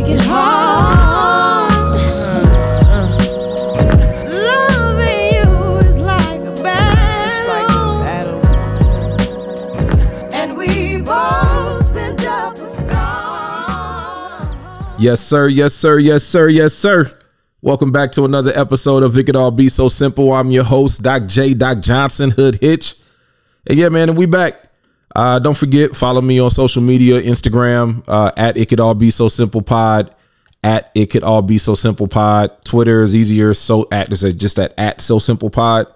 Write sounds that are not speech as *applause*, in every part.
make it hard. Loving you is like a battle. And we both end up with scars. Yes, sir. Yes, sir. Yes, sir. Yes, sir. Welcome back to another episode of It Could All Be So Simple. I'm your host, Doc J. Doc Johnson, Hood Hitch. And yeah, man, and we back. Uh, don't forget, follow me on social media, Instagram, uh, at It Could All Be So Simple Pod, at It Could All Be So Simple Pod. Twitter is easier, so at is just at at So Simple Pod.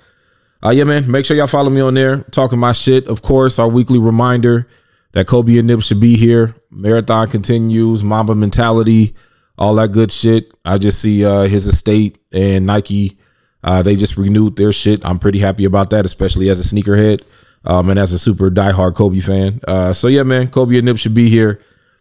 Uh, yeah, man, make sure y'all follow me on there, talking my shit. Of course, our weekly reminder that Kobe and Nip should be here. Marathon continues, Mamba mentality, all that good shit. I just see uh, his estate and Nike. Uh, they just renewed their shit. I'm pretty happy about that, especially as a sneakerhead um, and as a super diehard Kobe fan. Uh, so yeah, man, Kobe and Nip should be here.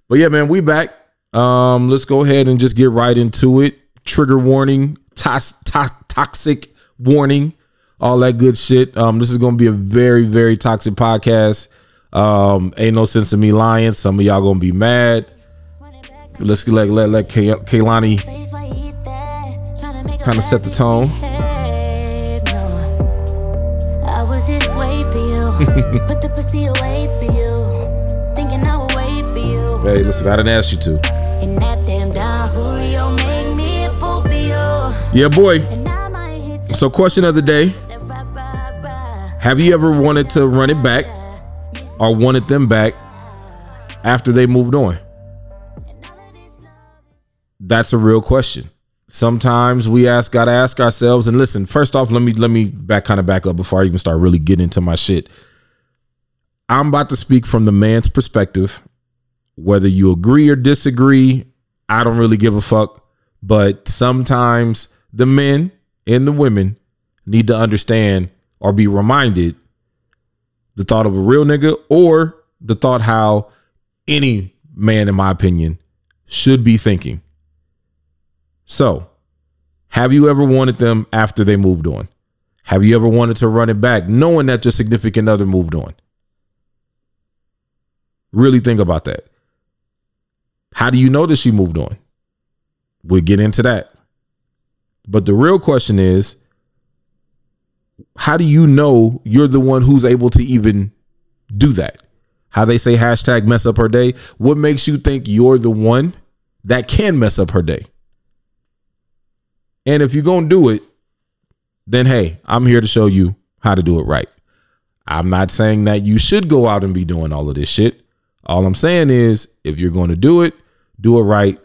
But yeah, man, we back. Um, let's go ahead and just get right into it. Trigger warning, tos- to- toxic warning, all that good shit. Um, this is going to be a very, very toxic podcast. Um, ain't no sense in me lying. Some of y'all gonna be mad. Let's let let let Kay- Kehlani Kinda set the tone. *laughs* Put the pussy away for you. Thinking I would wait for you. Hey, listen, I didn't ask you to. And that damn Julio make me a fool for you. Yeah, boy. And I might hit you. So, question of the day: Have you ever wanted to run it back or wanted them back after they moved on? That's a real question. Sometimes we ask, gotta ask ourselves. And listen, first off, let me let me back kind of back up before I even start really getting into my shit. I'm about to speak from the man's perspective. Whether you agree or disagree, I don't really give a fuck. But sometimes the men and the women need to understand or be reminded the thought of a real nigga or the thought how any man, in my opinion, should be thinking. So, have you ever wanted them after they moved on? Have you ever wanted to run it back knowing that your significant other moved on? Really think about that. How do you know that she moved on? We'll get into that. But the real question is how do you know you're the one who's able to even do that? How they say hashtag mess up her day. What makes you think you're the one that can mess up her day? And if you're going to do it, then hey, I'm here to show you how to do it right. I'm not saying that you should go out and be doing all of this shit. All I'm saying is if you're going to do it, do it right.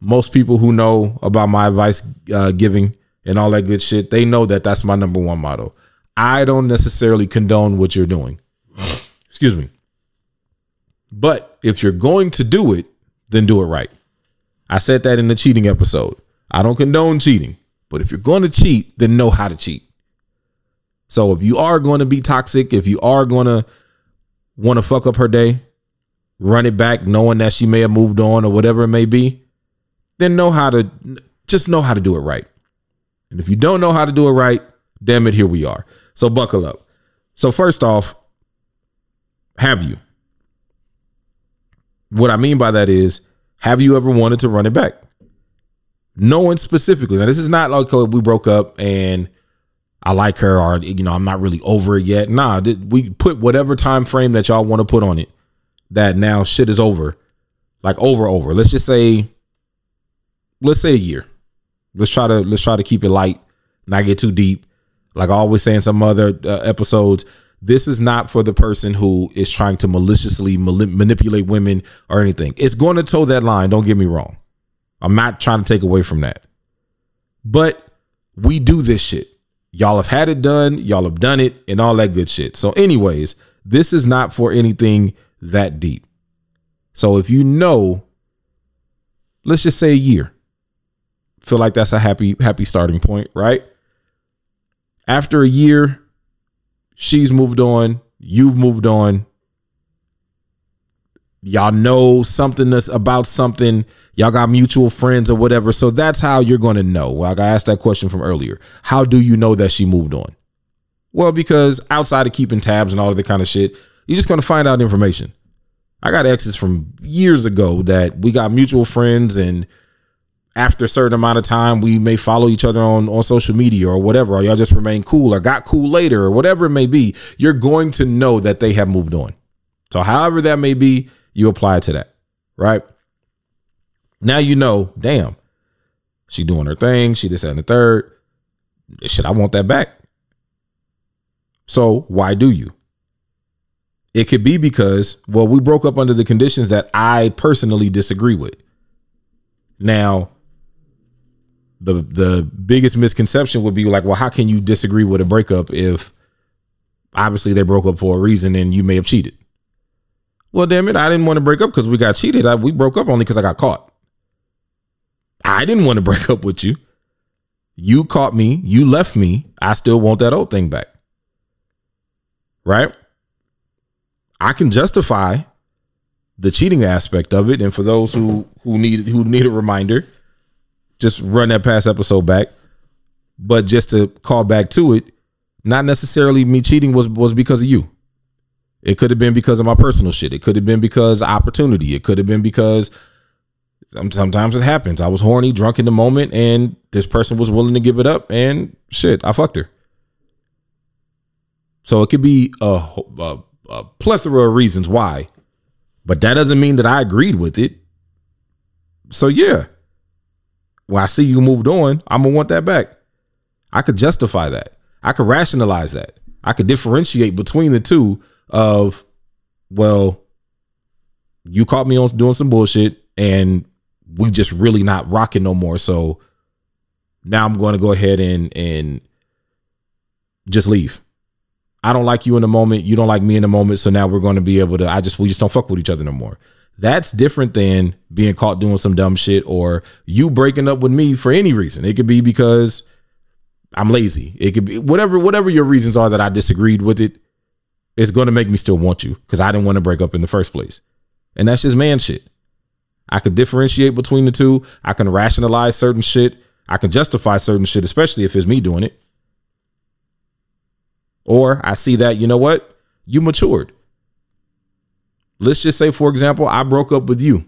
Most people who know about my advice uh, giving and all that good shit, they know that that's my number one motto. I don't necessarily condone what you're doing. Excuse me. But if you're going to do it, then do it right. I said that in the cheating episode. I don't condone cheating, but if you're going to cheat, then know how to cheat. So if you are going to be toxic, if you are going to want to fuck up her day, run it back knowing that she may have moved on or whatever it may be, then know how to just know how to do it right. And if you don't know how to do it right, damn it, here we are. So buckle up. So first off, have you? What I mean by that is, have you ever wanted to run it back? No one specifically. Now, this is not like oh, we broke up and I like her or you know I'm not really over it yet. Nah, we put whatever time frame that y'all want to put on it. That now shit is over, like over over. Let's just say, let's say a year. Let's try to let's try to keep it light, not get too deep. Like I always say in some other uh, episodes, this is not for the person who is trying to maliciously mali- manipulate women or anything. It's going to toe that line. Don't get me wrong. I'm not trying to take away from that. But we do this shit. Y'all have had it done, y'all have done it, and all that good shit. So, anyways, this is not for anything that deep. So, if you know, let's just say a year, feel like that's a happy, happy starting point, right? After a year, she's moved on, you've moved on. Y'all know something that's about something. Y'all got mutual friends or whatever. So that's how you're going to know. Like I asked that question from earlier. How do you know that she moved on? Well, because outside of keeping tabs and all of that kind of shit, you're just to find out information. I got exes from years ago that we got mutual friends and after a certain amount of time we may follow each other on on social media or whatever or y'all just remain cool or got cool later or whatever it may be. You're going to know that they have moved on. So however that may be you apply to that right? Now you know damn she doing her thing she this and the third. Shit i want that back. So why do you it could be because well we broke up under the conditions that i personally disagree with now the the biggest misconception would be like, well, how can you disagree with a breakup if obviously they broke up for a reason and you may have cheated? Well, damn it, I didn't want to break up because we got cheated. I, we broke up only because I got caught. I didn't want to *laughs* break up with you. You caught me. You left me. I still want that old thing back. Right? I can justify the cheating aspect of it, and for those who who need who need a reminder, just run that past episode back. But just to call back to it, not necessarily me cheating was was because of you. It could have been because of my personal shit. It could have been because opportunity. It could have been because sometimes it happens. I was horny, drunk in the moment, and this person was willing to give it up, and shit, I fucked her. So it could be a, a, a plethora of reasons why, but that doesn't mean that I agreed with it. So yeah, when I see you moved on. I'm gonna want that back. I could justify that. I could rationalize that. I could differentiate between the two of, well, you caught me on doing some bullshit and we just really not rocking no more. So now I'm going to go ahead and and just leave. I don't like you in the moment. You don't like me in the moment. So now we're going to be able to. I just we just don't fuck with each other no more. That's different than being caught doing some dumb shit or you breaking up with me for any reason. It could be because I'm lazy. It could be whatever whatever your reasons are that I disagreed with it. It's going to make me still want you because I didn't want to break up in the first place. And that's just man shit. I could differentiate between the two. I can rationalize certain shit. I can justify certain shit, especially if it's me doing it. Or I see that, you know what? You matured. Let's just say, for example, I broke up with you.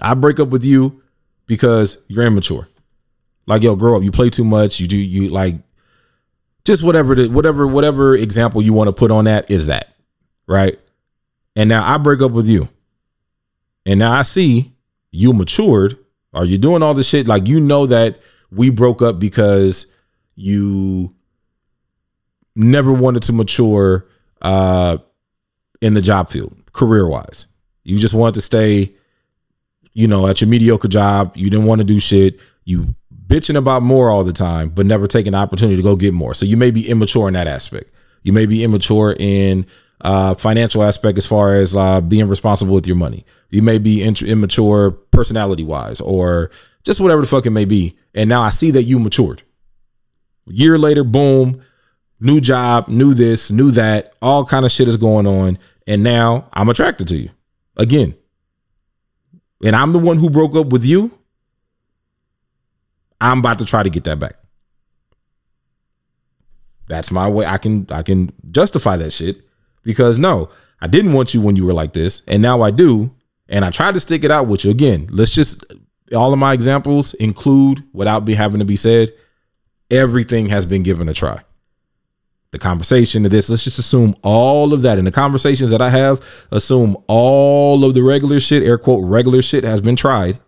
I break up with you because you're immature. Like, yo, grow up. You play too much. You do you like just whatever the whatever whatever example you want to put on that is that. Right. And now I break up with you. And now I see you matured. Are you doing all this shit? Like you know that we broke up because you never wanted to mature uh in the job field, career wise. You just wanted to stay, you know, at your mediocre job. You didn't want to do shit. You bitching about more all the time, but never taking the opportunity to go get more. So you may be immature in that aspect. You may be immature in uh, financial aspect as far as uh, being responsible with your money. You may be int- immature personality wise, or just whatever the fuck it may be. And now I see that you matured. year later, boom, new job, new this, new that, all kind of shit is going on and now I'm attracted to you again. And I'm the one who broke up with you. I'm about to try to get that back. That's my way. I can I can justify that shit because no, I didn't want you when you were like this, and now I do, and I tried to stick it out with you again. Let's just all of my examples include without be having to be said, everything has been given a try the conversation to this. Let's just assume all of that. In the conversations that I have, assume all of the regular shit, air quote, regular shit has been tried.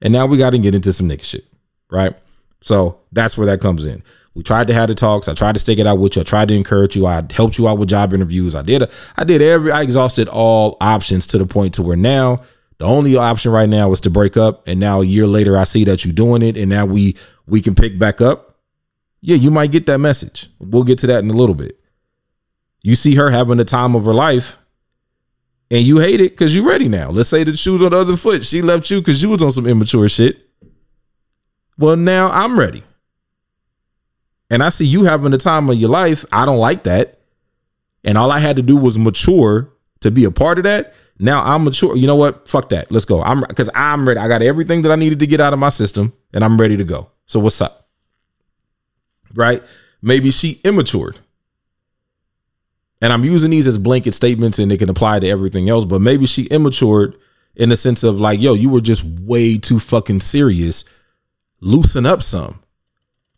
And now we got to get into some nigga shit. Right. So that's where that comes in. We tried to have the talks. I tried to stick it out with you. I tried to encourage you. I helped you out with job interviews. I did. I did every. I exhausted all options to the point to where now the only option right now is to break up. And now a year later, I see that you're doing it, and now we we can pick back up yeah, you might get that message. We'll get to that in a little bit. You see her having the time of her life and you hate it because you're ready now. Let's say the shoes on the other foot. She left you because you was on some immature shit. Well, now I'm ready. And I see you having the time of your life. I don't like that. And all I had to do was mature to be a part of that. Now I'm mature. You know what? Fuck that. Let's go. I'm because I'm ready. I got everything that I needed to get out of my system and I'm ready to go. So what's up? Right? Maybe she immatured. And I'm using these as blanket statements and they can apply to everything else, but maybe she immatured in the sense of like, yo, you were just way too fucking serious. Loosen up some.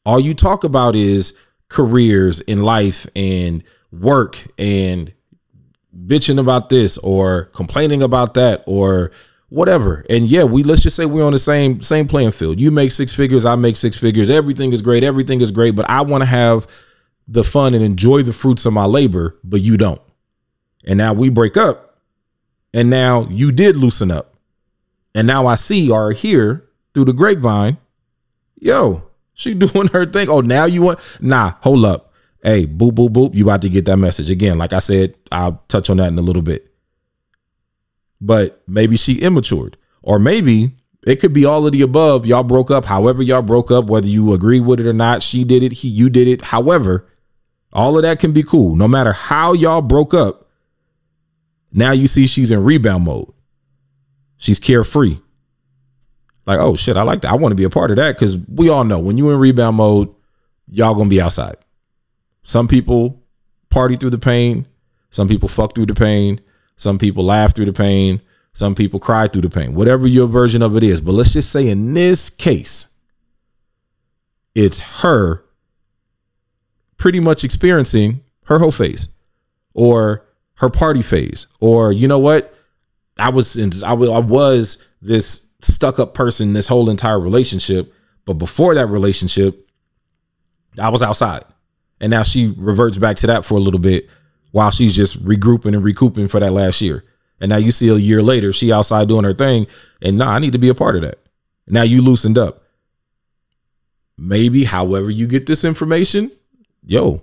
All you talk about is careers in life and work and bitching about this or complaining about that or whatever. And yeah, we let's just say we're on the same same playing field. You make six figures, I make six figures. Everything is great, everything is great, but I want to have the fun and enjoy the fruits of my labor, but you don't. And now we break up. And now you did loosen up. And now I see or hear through the grapevine, yo, she *laughs* doing her thing. Oh, now you want nah, hold up. Hey, boop, boop, boop. You about to get that message. Again, like I said, I'll touch on that in a little bit. But maybe she immatured. Or maybe it could be all of the above. Y'all broke up, however y'all broke up, whether you agree with it or not. She did it, he you did it. However, all of that can be cool. No matter how y'all broke up, now you see she's in rebound mode. She's carefree. Like, oh shit, I like that. I want to be a part of that because we all know when you in rebound mode, y'all gonna be outside. Some people party through the pain. Some people fuck through the pain. Some people laugh through the pain. Some people cry through the pain. Whatever your version of it is. But let's just say in this case, it's her pretty much experiencing her whole phase or her party phase or you know what i was in, I, I was this stuck up person this whole entire relationship but before that relationship i was outside and now she reverts back to that for a little bit while she's just regrouping and recouping for that last year and now you see a year later she outside doing her thing and nah i need to be a part of that now you loosened up maybe however you get this information yo,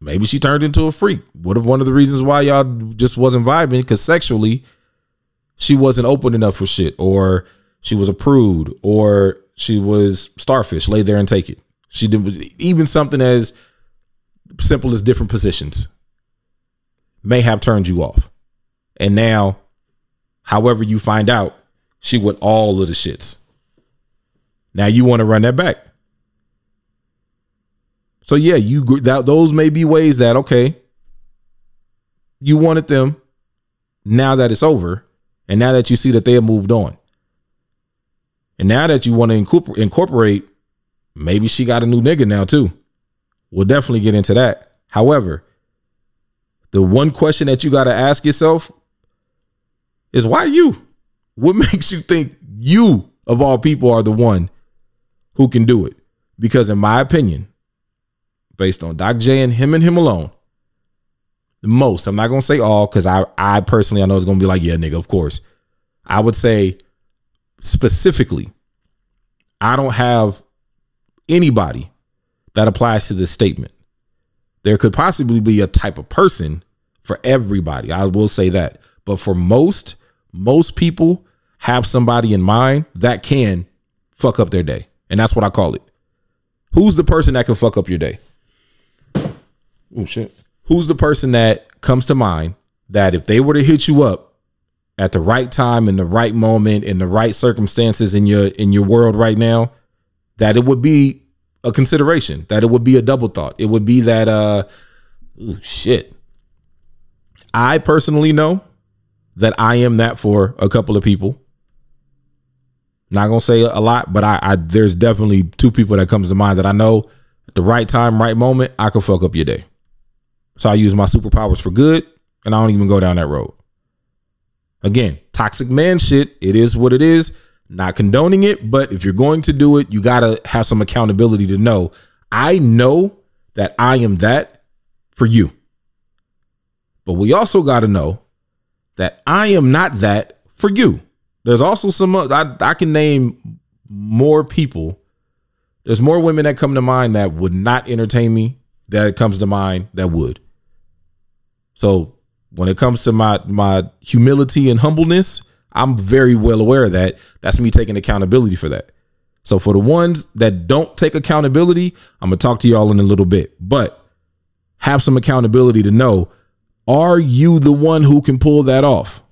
maybe she turned into a freak. What if one of the reasons why y'all just wasn't vibing because sexually she wasn't open enough for shit, or she was a prude, or she was starfish, lay there and take it. She did even something as simple as different positions may have turned you off. And now, however you find out, she went all of the shits. Now you want to run that back. So yeah, you that those may be ways that okay, you wanted them. Now that it's over, and now that you see that they have moved on, and now that you want to incorporate, maybe she got a new nigga now too. We'll definitely get into that. However, the one question that you got to ask yourself is why you? What *laughs* makes you think you of all people are the one who can do it? Because in my opinion, based on Doc J and him and him alone. The most. I'm not gonna say all because I I personally I know it's gonna be like, yeah, nigga, of course. I would say specifically, I don't have anybody that applies to this statement. There could possibly be a type of person for everybody. I will say that. But for most, most people have somebody in mind that can fuck up their day. And that's what I call it. Who's the person that can fuck up your day? Oh shit. Who's the person that comes to mind that if they were to hit you up at the right time in the right moment in the right circumstances in your in your world right now, that it would be a consideration, that it would be a double thought. It would be that uh oh shit. I personally know that I am that for a couple of people. Not gonna say a lot, but I, I there's definitely two people that comes to mind that I know at the right time, right moment, I could fuck up your day. So I use my superpowers for good and I don't even go down that road. Again, toxic man shit, it is what it is. Not condoning it, but if you're going to do it, you got to have some accountability to know I know that I am that for you. But we also got to know that I am not that for you. There's also some I, I can name more people. There's more women that come to mind that would not entertain me that comes to mind that would. So when it comes to my my humility and humbleness, I'm very well aware of that. That's me taking accountability for that. So for the ones that don't take accountability, I'm gonna talk to y'all in a little bit, but have some accountability to know are you the one who can pull that off?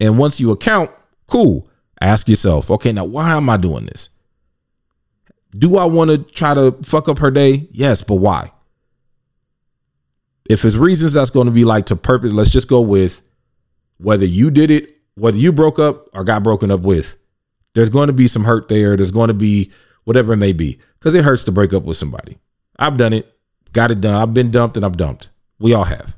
And once you account, cool. Ask yourself, okay, now why am I doing this? Do I want to try to fuck up her day? Yes, but why? if it's reasons that's going to be like to purpose, let's just go with whether you did it, whether you broke up or got broken up with. There's going to be some hurt there. There's going to be whatever it may be because it hurts to break up with somebody. I've done it, got it done. I've been dumped and I've dumped. We all have.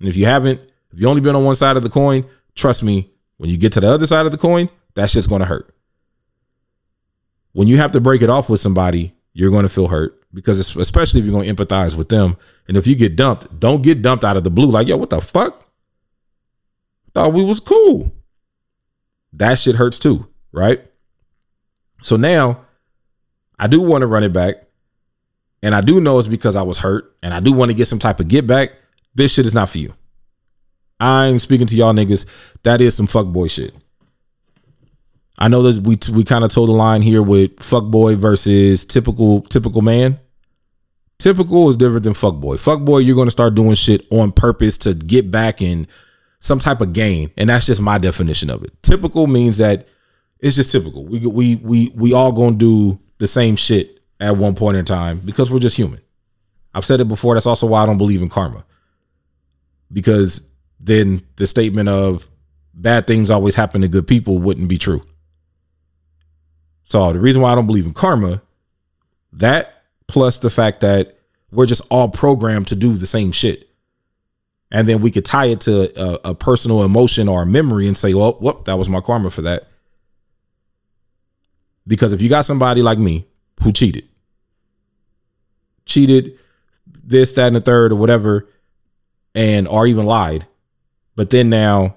And if you haven't, if you only been on one side of the coin, trust me, when you get to the other side of the coin, that shit's going to hurt. When you have to break it off with somebody, you're going to feel hurt because especially if you're going to empathize with them. And if you get dumped, don't get dumped out of the blue like, yo, what the fuck? Thought we was cool. That shit hurts too, right? So now I do want to run it back. And I do know it's because I was hurt and I do want to get some type of get back. This shit is not for you. I ain't speaking to y'all niggas. That is some fuck boy shit. I know that we we kind of told the line here with fuck boy versus typical typical man. Typical is different than fuck boy. Fuck boy, you're to start doing shit on purpose to get back in some type of gain, and that's just my definition of it. Typical means that it's just typical. We we we we all to do the same shit at one point in time because we're just human. I've said it before. That's also why I don't believe in karma. Because then the statement of bad things always happen to good people wouldn't be true. So the reason why I don't believe in karma, that plus the fact that we're just all programmed to do the same shit. And then we could tie it to a, a personal emotion or a memory and say, well, whoop, that was my karma for that. Because if you got somebody like me who cheated, cheated, this, that, and the third, or whatever, and or even lied, but then now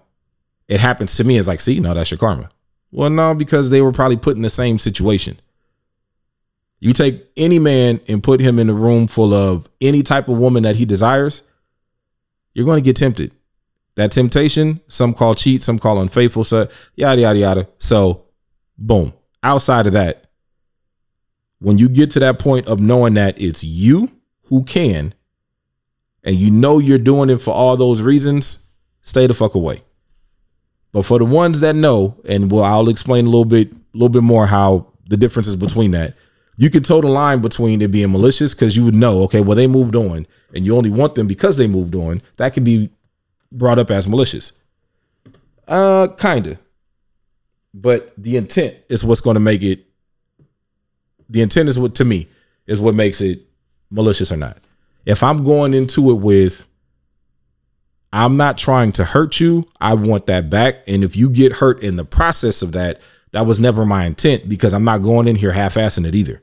it happens to me, it's like, see, no, that's your karma. Well, no, because they were probably put in the same situation. You take any man and put him in a room full of any type of woman that he desires, you're going to get tempted. That temptation, some call cheat, some call unfaithful, so yada yada yada. So, boom. Outside of that, when you get to that point of knowing that it's you who can, and you know you're doing it for all those reasons, stay the fuck away. But for the ones that know, and well, I'll explain a little bit, a little bit more how the differences between that. You can toe the line between it being malicious because you would know, okay, well, they moved on, and you only want them because they moved on. That could be brought up as malicious. Uh, kinda. But the intent is what's going to make it. The intent is what to me is what makes it malicious or not. If I'm going into it with I'm not trying to hurt you. I want that back. And if you get hurt in the process of that, that was never my intent because I'm not going in here half assing it either.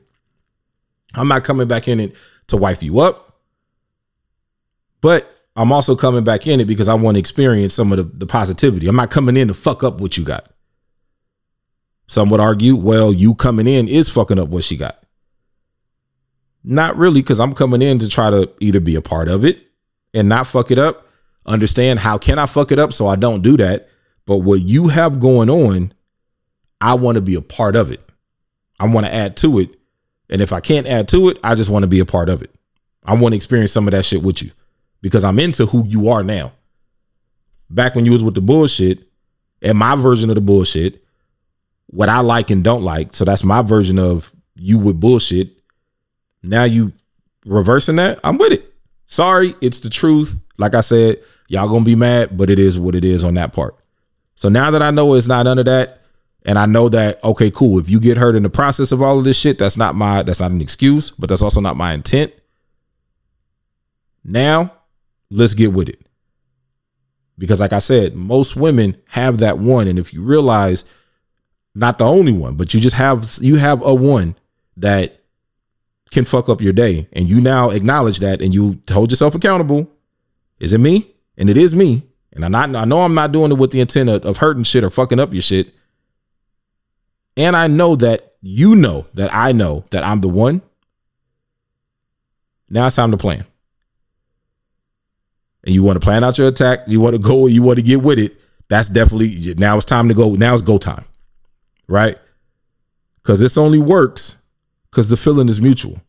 I'm not coming back in it to wife you up. But I'm also coming back in it because I want to experience some of the, the positivity. I'm not coming in to fuck up what you got. Some would argue, well, you coming in is fucking up what she got. Not really, because I'm coming in to try to either be a part of it and not fuck it up understand how can I fuck it up so I don't do that. But what you have going on, I want to be a part of it. I want to add to it. And if I can't add to it, I just want to be a part of it. I want to experience some of that shit with you because I'm into who you are now. Back when you was with the bullshit and my version of the bullshit, what I like and don't like. So that's my version of you with bullshit. Now you reversing that, I'm with it. Sorry, it's the truth. Like I said, Y'all gonna be mad, but it is what it is on that part. So now that I know it's not of that, and I know that okay, cool. If you get hurt in the process of all of this shit, that's not my that's not an excuse, but that's also not my intent. Now, let's get with it. Because like I said, most women have that one and if you realize not the only one, but you just have you have a one that can fuck up your day and you now acknowledge that and you hold yourself accountable. Is it me? and it is me, and I not I know I'm not doing it with the intent of, of hurting shit or fucking up your shit. And I know that you know that I know that I'm the one. Now it's time to plan. And you want to plan out your attack, you want to go, you want to get with it. That's definitely now it's time to go. Now it's go time. Right? Because this only works because the feeling is mutual.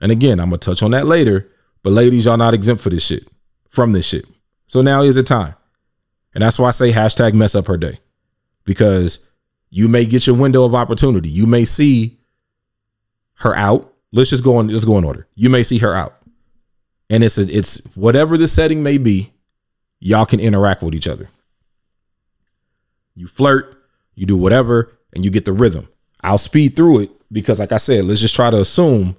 And again, I'm gonna touch on that later. But ladies, y'all not exempt for this shit, from this shit. So now is the time. And that's why I say hashtag mess up her day. Because you may get your window of opportunity. You may see her out. Let's just go on, let's go in order. You may see her out. And it's a, it's whatever the setting may be, y'all can interact with each other. You flirt, you do whatever, and you get the rhythm. I'll speed through it because, like I said, let's just try to assume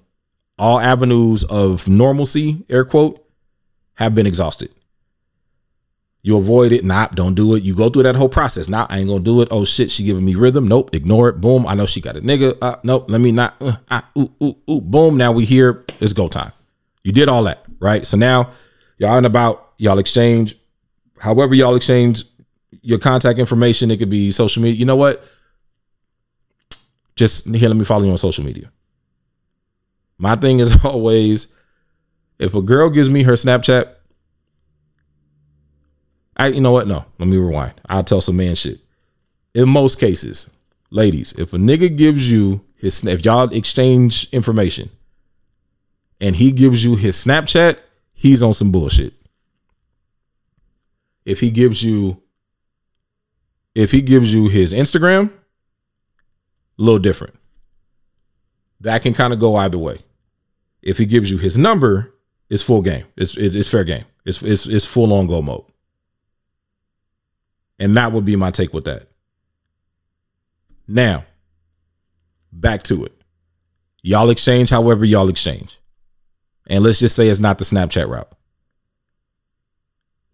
all avenues of normalcy, air quote, have been exhausted. You avoid it. Nah, don't do it. You go through that whole process. Nah, I ain't gonna do it. Oh shit, she giving me rhythm. Nope, ignore it. Boom. I know she got a nigga. Uh, nope, let me not. Uh, uh, ooh, ooh, ooh. Boom. Now we here. It's go time. You did all that, right? So now y'all in about y'all exchange, however y'all exchange your contact information. It could be social media. You know what? Just here, let me follow you on social media. My thing is *laughs* always, if a girl gives me her Snapchat I, you know what? No, let me rewind. I'll tell some man shit. In most cases, ladies, if a nigga gives you his, if y'all exchange information and he gives you his Snapchat, he's on some bullshit. If he gives you, if he gives you his Instagram, a little different. That can kind of go either way. If he gives you his number, it's full game. It's it's, it's fair game. It's, it's it's full on go mode. And that would be my take with that. Now, back to it. Y'all exchange however y'all exchange. And let's just say it's not the Snapchat route.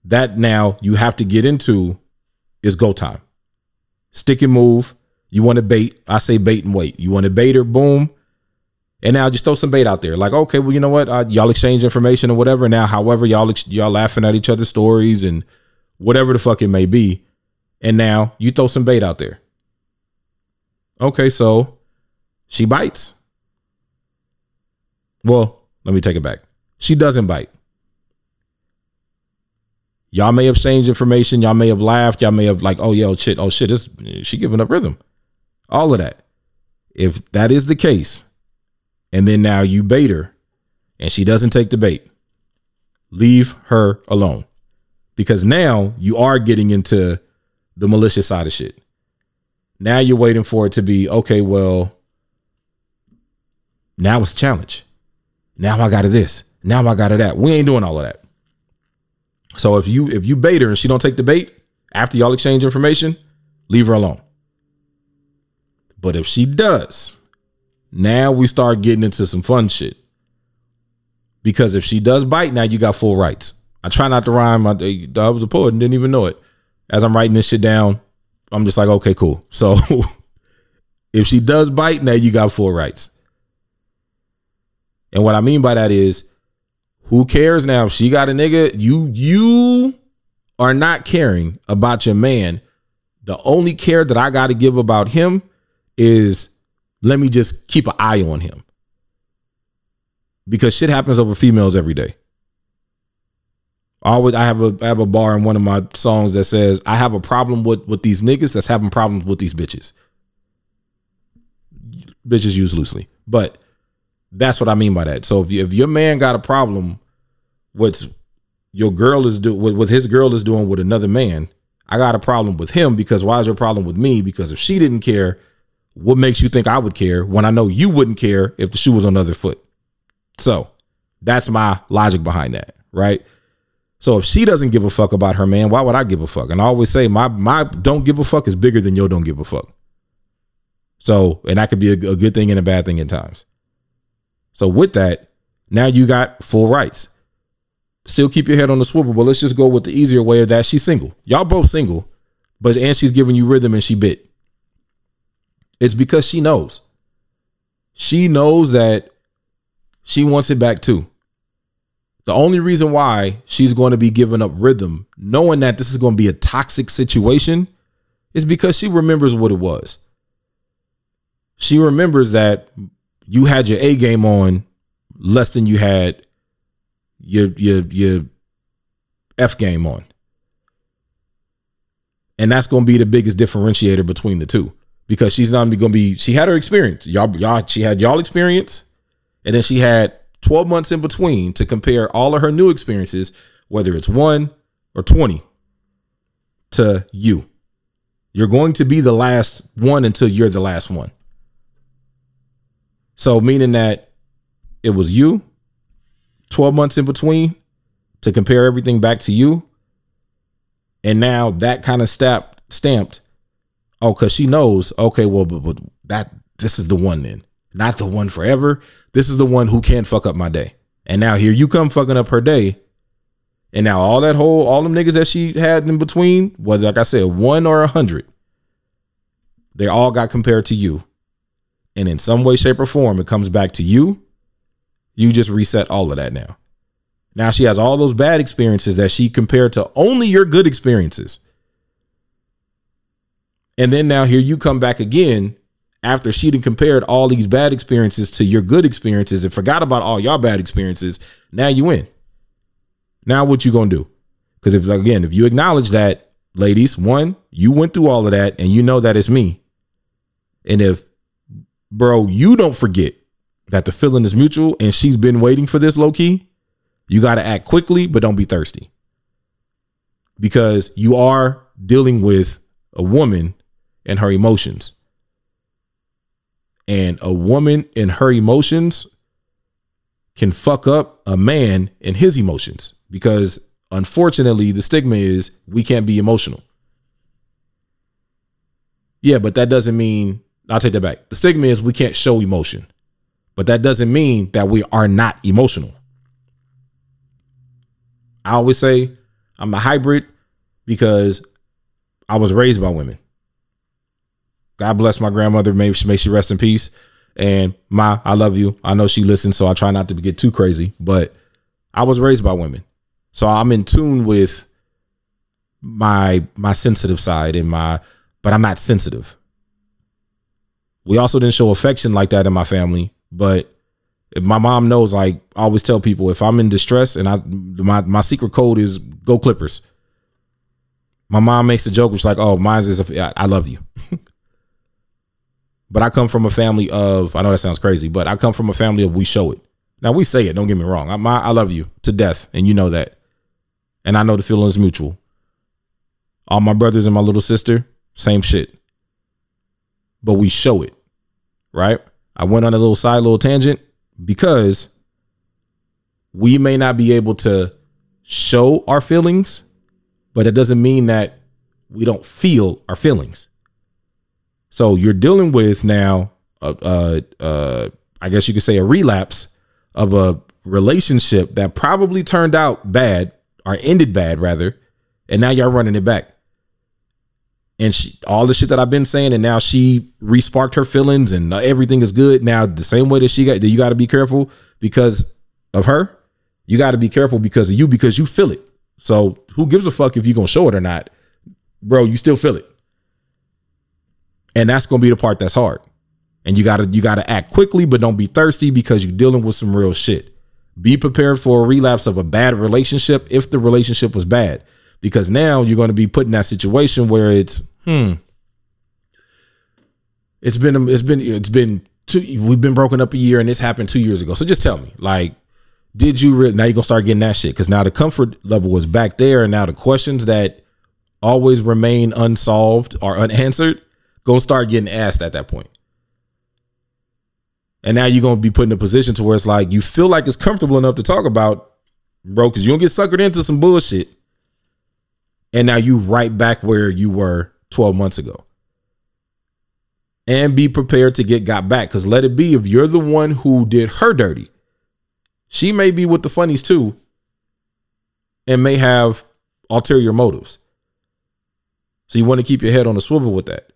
That now you have to get into is go time. Stick and move. You want to bait. I say bait and wait. You want to bait her, boom. And now just throw some bait out there. Like, okay, well, you know what? Uh, y'all exchange information or whatever. Now, however, y'all y'all laughing at each other's stories and whatever the fuck it may be and now you throw some bait out there. Okay, so she bites. Well, let me take it back. She doesn't bite. Y'all may have exchanged information. Y'all may have laughed. Y'all may have like, oh yo, shit, oh shit, is she giving up rhythm? All of that. If that is the case, and then now you bait her and she doesn't take the bait, leave her alone. Because now you are getting into the malicious side of shit. Now you're waiting for it to be okay. Well, now it's a challenge. Now I got to this. Now I got to that. We ain't doing all of that. So if you if you bait her and she don't take the bait after y'all exchange information, leave her alone. But if she does, now we start getting into some fun shit. Because if she does bite, now you got full rights. I try not to rhyme. I, I was a poet and didn't even know it as I'm writing this shit down, I'm just like, okay, cool. So *laughs* if she does bite, now you got full rights. And what I mean by that is, who cares now if she got a nigga? You you are not caring about your man. The only care that I got to give about him is let me just keep an eye on him. Because shit happens over females every day always I have a I have a bar in one of my songs that says I have a problem with with these niggas that's having problems with these bitches. Bitches used loosely, but that's what I mean by that. So if you, if your man got a problem with your girl is do with, with his girl is doing with another man, I got a problem with him because why is your problem with me? Because if she didn't care, what makes you think I would care when I know you wouldn't care if the shoe was on the other foot? So that's my logic behind that, right? So if she doesn't give a fuck about her man, why would I give a fuck? And I always say my my don't give a fuck is bigger than your don't give a fuck. So, and that could be a, a good thing and a bad thing at times. So with that, now you got full rights. Still keep your head on the swivel, but let's just go with the easier way of that. She's single. Y'all both single, but and she's giving you rhythm and she bit. It's because she knows. She knows that she wants it back too. The only reason why she's going to be giving up rhythm, knowing that this is going to be a toxic situation, is because she remembers what it was. She remembers that you had your A game on less than you had your your your F game on. And that's going to be the biggest differentiator between the two because she's not going to be she had her experience. Y'all y'all she had y'all experience and then she had 12 months in between to compare all of her new experiences, whether it's one or 20, to you. You're going to be the last one until you're the last one. So, meaning that it was you, 12 months in between to compare everything back to you. And now that kind of stamped stamped. Oh, because she knows, okay, well, but, but that this is the one then. Not the one forever. This is the one who can't fuck up my day. And now here you come fucking up her day. And now all that whole all them niggas that she had in between, whether like I said, one or a hundred, they all got compared to you. And in some way, shape, or form, it comes back to you. You just reset all of that now. Now she has all those bad experiences that she compared to only your good experiences. And then now here you come back again after she'd compared all these bad experiences to your good experiences and forgot about all your bad experiences. Now you win. Now what you gonna do? Because if again, if you acknowledge that, ladies, one, you went through all of that and you know that it's me. And if bro, you don't forget that the feeling is mutual and she's been waiting for this low key, you got to act quickly, but don't be thirsty. Because you are dealing with a woman and her emotions. And a woman in her emotions can fuck up a man in his emotions because unfortunately the stigma is we can't be emotional. Yeah, but that doesn't mean I'll take that back. The stigma is we can't show emotion, but that doesn't mean that we are not emotional. I always say I'm a hybrid because I was raised by women. God bless my grandmother. Maybe she may she rest in peace. And my, I love you. I know she listens, so I try not to get too crazy. But I was raised by women, so I'm in tune with my my sensitive side and my. But I'm not sensitive. We also didn't show affection like that in my family, but my mom knows. Like I always tell people, if I'm in distress and I my my secret code is go Clippers. My mom makes a joke, which is like, oh, mine's is I love you. *laughs* but I come from a family of I know that sounds crazy, but I come from a family of we show it. Now we say it. Don't get me wrong. I, my, I love you to death, and you know that, and I know the feeling is mutual. All my brothers and my little sister, same shit. But we show it right? I went on a little side little tangent because we may not be able to show our feelings, but it doesn't mean that we don't feel our feelings. So you're dealing with now, uh, uh, I guess you could say a relapse of a relationship that probably turned out bad or ended bad rather, and now you're running it back and she all the shit that I've been saying, and now she resparked her feelings, and everything is good. Now the same way that she got that you got to be careful because of her. You got to be careful because of you because you feel it. So who gives a fuck if you gonna show it or not, bro? You still feel it, and that's gonna be the part that's hard. And you gotta you gotta act quickly, but don't be thirsty because you're dealing with some real shit. Be prepared for a relapse of a bad relationship if the relationship was bad. Because now you're going to be put in that situation where it's hmm. It's been it's been it's been two we've been broken up a year and this happened two years ago. So just tell me like did you really now you're gonna start getting that shit? Because now the comfort level was back there and now the questions that always remain unsolved or unanswered gonna start getting asked at that point and now you're gonna be put in a position to where it's like you feel like it's comfortable enough to talk about bro because you don't get suckered into some bullshit and now you right back where you were 12 months ago. And be prepared to get got back. Because let it be, if you're the one who did her dirty, she may be with the funnies too and may have ulterior motives. So you want to keep your head on a swivel with that.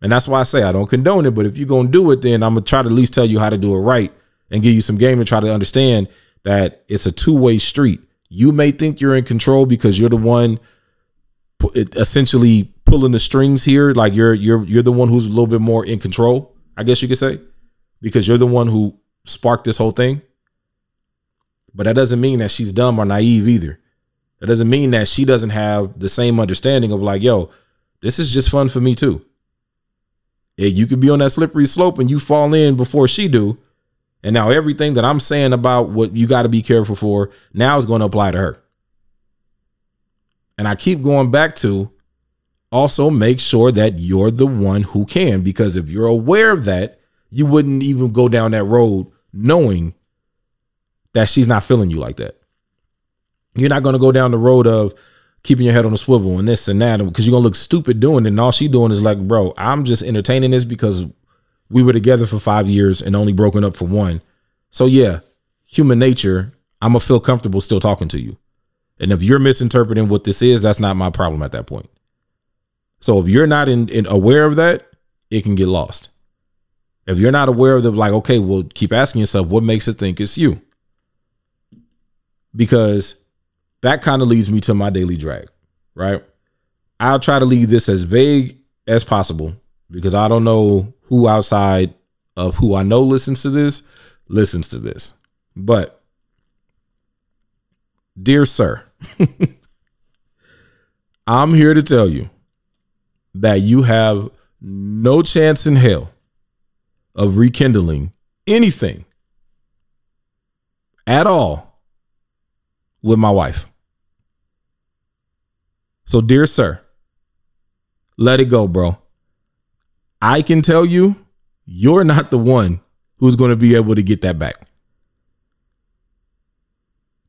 And that's why I say I don't condone it. But if you're to do it, then I'm to try to at least tell you how to do it right and give you some game to try to understand that it's a two way street. You may think you're in control because you're the one essentially pulling the strings here. Like you're you're you're the one who's a little bit more in control, I guess you could say, because you're the one who sparked this whole thing. But that doesn't mean that she's dumb or naive either. That doesn't mean that she doesn't have the same understanding of like, yo, this is just fun for me too. You could be on that slippery slope and you fall in before she do. And now everything that I'm saying about what you got to be careful for now is going to apply to her. And I keep going back to also make sure that you're the one who can, because if you're aware of that, you wouldn't even go down that road knowing that she's not feeling you like that. You're not going to go down the road of keeping your head on a swivel and this and that because you're to look stupid doing it. And all she doing is like, bro, I'm just entertaining this because we were together for five years and only broken up for one. So yeah, human nature, I'm to feel comfortable still talking to you. And if you're misinterpreting what this is, that's not my problem at that point. So if you're not in, in aware of that, it can get lost. If you're not aware of the like, okay, well, keep asking yourself what makes it think it's you. Because that kind of leads me to my daily drag, right? I'll try to leave this as vague as possible because I don't know who outside of who I know listens to this listens to this. But dear sir, *laughs* I'm here to tell you that you have no chance in hell of rekindling anything at all with my wife. So, dear sir, let it go, bro. I can tell you, you're not the one who's going to be able to get that back.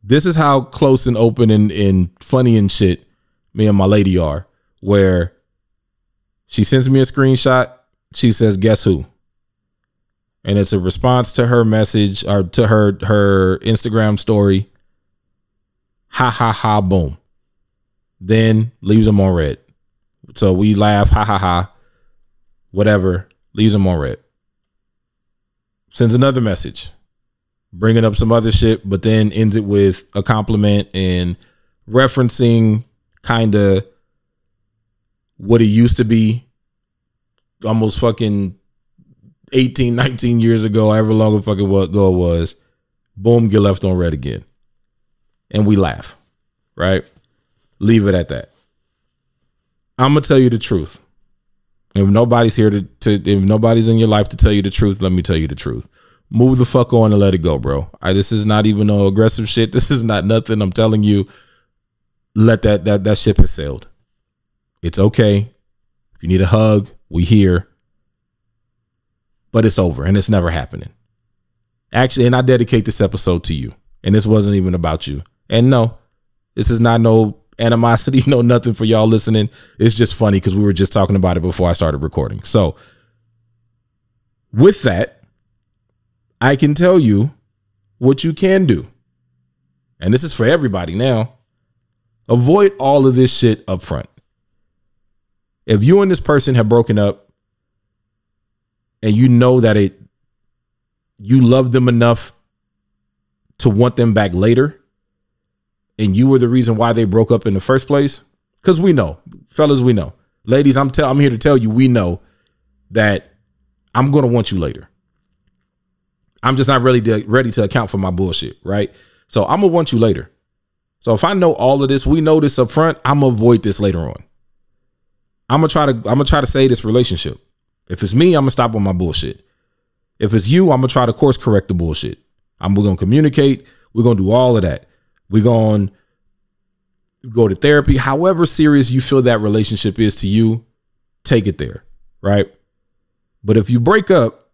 This is how close and open and, and funny and shit me and my lady are, where she sends me a screenshot. She says, "Guess who?" And it's a response to her message or to her her Instagram story. Ha ha ha! Boom. Then leaves them on read. So we laugh. Ha ha ha. Whatever. Leaves them on read. Sends another message, bringing up some other shit, but then ends it with a compliment and referencing kind of what it used to be almost fucking 18, 19 years ago, however long a fucking ago it was. Boom, get left on read again. And we laugh, right? Leave it at that. I'm gonna tell you the truth. If nobody's here to, to if nobody's in your life to tell you the truth, let me tell you the truth. Move the fuck on and let it go, bro. I, this is not even no aggressive *laughs* shit. This is not nothing. I'm telling you, let that that that ship has sailed. It's okay. If you need a hug, we here. But it's over and it's never happening. Actually, and I dedicate this episode to you. And this wasn't even about you. And no, this is not no animosity, *laughs* no nothing for y'all listening. It's just funny because we were just talking about it before I started recording. So, with that, I can tell you what you can do. And this is for everybody now. Avoid all of this shit up front. If you and this person have broken up and you know that it you love them enough to want them back later and you were the reason why they broke up in the first place cuz we know fellas we know ladies I'm tell I'm here to tell you we know that I'm to want you later I'm just not really de- ready to account for my bullshit right so I'm to want you later so if I know all of this we know this up front I'm to avoid this later on I'm gonna try to I'm gonna try to save this relationship. If it's me, I'm gonna stop with my bullshit. If it's you, I'm gonna try to course correct the bullshit. I'm we're gonna communicate. We're gonna do all of that. We're gonna go to therapy. However serious you feel that relationship is to you, take it there, right? But if you break up,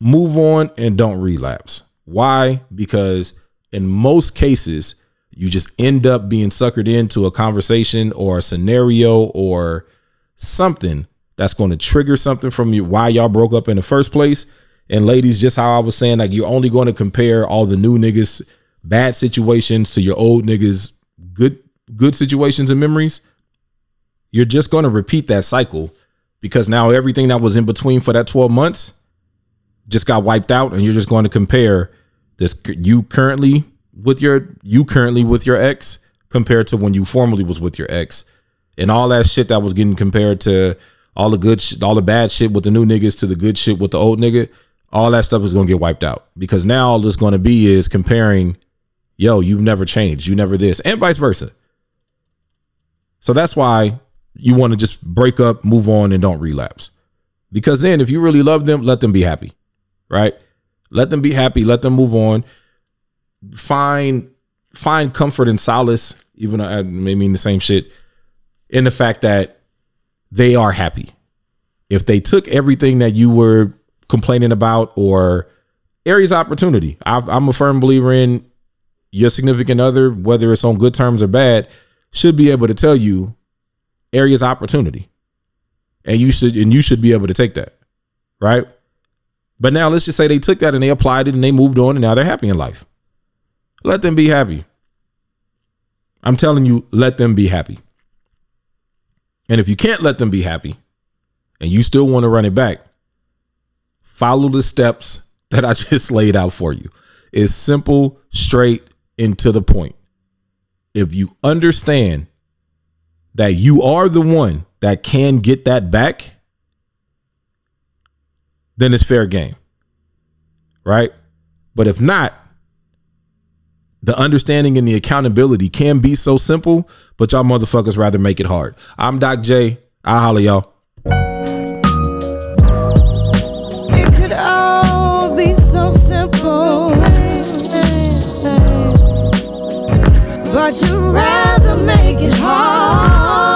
move on and don't relapse. Why? Because in most cases, you just end up being suckered into a conversation or a scenario or something that's going to trigger something from you why y'all broke up in the first place. And ladies, just how I was saying, like you're only going to compare all the new niggas bad situations to your old niggas good good situations and memories. You're just going to repeat that cycle because now everything that was in between for that 12 months just got wiped out and you're just going to compare this you currently with your you currently with your ex compared to when you formerly was with your ex and all that shit that was getting compared to all the good shit, all the bad shit with the new niggas to the good shit with the old nigga, all that stuff is gonna get wiped out because now all it's gonna be is comparing, yo, you've never changed, you never this, and vice versa. So that's why you want to just break up, move on, and don't relapse. Because then, if you really love them, let them be happy, right? Let them be happy. Let them move on. Find find comfort and solace, even though I may mean the same shit in the fact that they are happy. If they took everything that you were complaining about or areas opportunity, i am a firm believer in your significant other, whether it's on good terms or bad, should be able to tell you areas opportunity. And you should and you should be able to take that. Right? But now let's just say they took that and they applied it and they moved on and now they're happy in life. Let them be happy. I'm telling you, let them be happy. And if you can't let them be happy and you still want to run it back, follow the steps that I *laughs* just laid out for you. It's simple, straight, and to the point. If you understand that you are the one that can get that back, then it's fair game. Right? But if not, the understanding and the accountability can be so simple, but y'all motherfuckers rather make it hard. I'm Doc J. I'll holler y'all. It could all be so simple. but you'd rather make it hard.